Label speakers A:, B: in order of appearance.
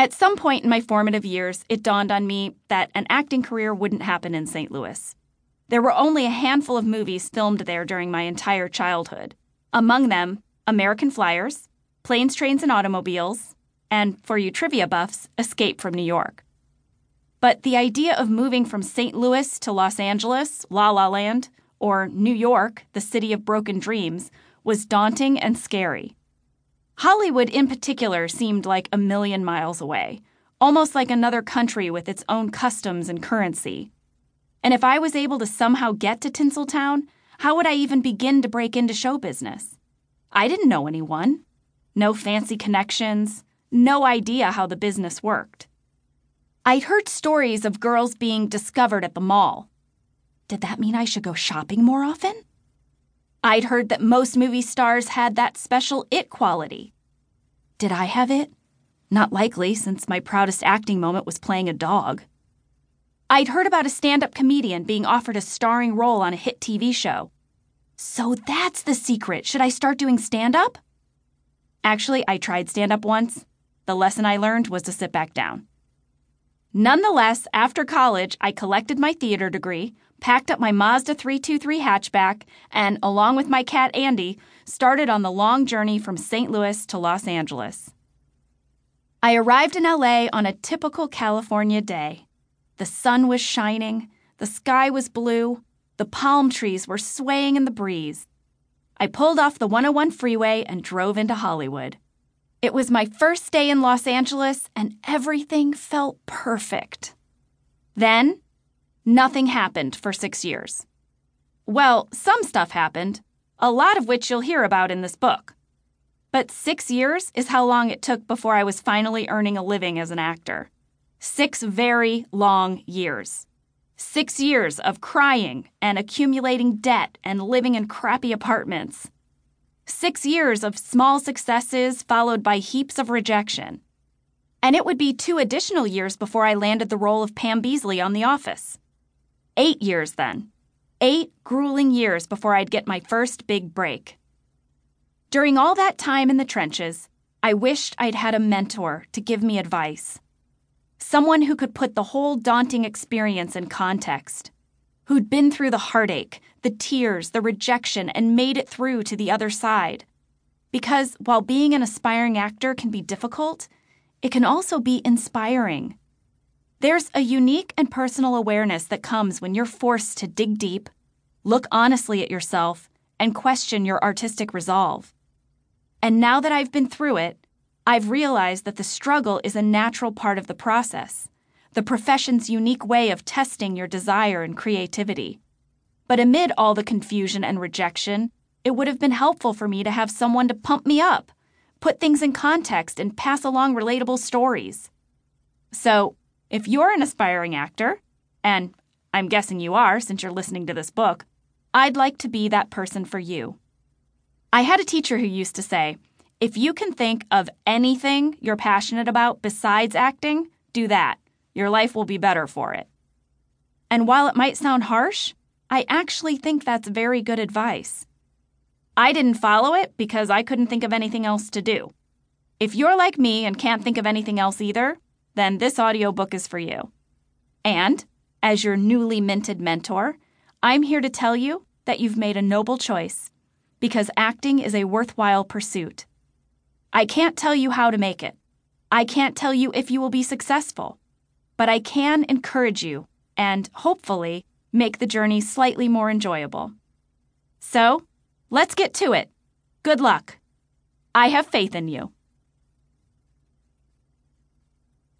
A: At some point in my formative years, it dawned on me that an acting career wouldn't happen in St. Louis. There were only a handful of movies filmed there during my entire childhood. Among them, American Flyers, Planes, Trains, and Automobiles, and, for you trivia buffs, Escape from New York. But the idea of moving from St. Louis to Los Angeles, La La Land, or New York, the city of broken dreams, was daunting and scary. Hollywood, in particular, seemed like a million miles away, almost like another country with its own customs and currency. And if I was able to somehow get to Tinseltown, how would I even begin to break into show business? I didn't know anyone. No fancy connections, no idea how the business worked. I'd heard stories of girls being discovered at the mall. Did that mean I should go shopping more often? I'd heard that most movie stars had that special it quality. Did I have it? Not likely, since my proudest acting moment was playing a dog. I'd heard about a stand up comedian being offered a starring role on a hit TV show. So that's the secret. Should I start doing stand up? Actually, I tried stand up once. The lesson I learned was to sit back down. Nonetheless, after college, I collected my theater degree, packed up my Mazda 323 hatchback, and, along with my cat Andy, started on the long journey from St. Louis to Los Angeles. I arrived in LA on a typical California day. The sun was shining, the sky was blue, the palm trees were swaying in the breeze. I pulled off the 101 freeway and drove into Hollywood. It was my first day in Los Angeles, and everything felt perfect. Then, nothing happened for six years. Well, some stuff happened, a lot of which you'll hear about in this book. But six years is how long it took before I was finally earning a living as an actor. Six very long years. Six years of crying and accumulating debt and living in crappy apartments. Six years of small successes followed by heaps of rejection. And it would be two additional years before I landed the role of Pam Beesly on The Office. Eight years then. Eight grueling years before I'd get my first big break. During all that time in the trenches, I wished I'd had a mentor to give me advice. Someone who could put the whole daunting experience in context. Who'd been through the heartache, the tears, the rejection, and made it through to the other side. Because while being an aspiring actor can be difficult, it can also be inspiring. There's a unique and personal awareness that comes when you're forced to dig deep, look honestly at yourself, and question your artistic resolve. And now that I've been through it, I've realized that the struggle is a natural part of the process, the profession's unique way of testing your desire and creativity. But amid all the confusion and rejection, it would have been helpful for me to have someone to pump me up, put things in context, and pass along relatable stories. So, if you're an aspiring actor, and I'm guessing you are since you're listening to this book, I'd like to be that person for you. I had a teacher who used to say, if you can think of anything you're passionate about besides acting, do that. Your life will be better for it. And while it might sound harsh, I actually think that's very good advice. I didn't follow it because I couldn't think of anything else to do. If you're like me and can't think of anything else either, then this audiobook is for you. And, as your newly minted mentor, I'm here to tell you that you've made a noble choice because acting is a worthwhile pursuit. I can't tell you how to make it. I can't tell you if you will be successful. But I can encourage you and, hopefully, make the journey slightly more enjoyable. So, let's get to it. Good luck. I have faith in you.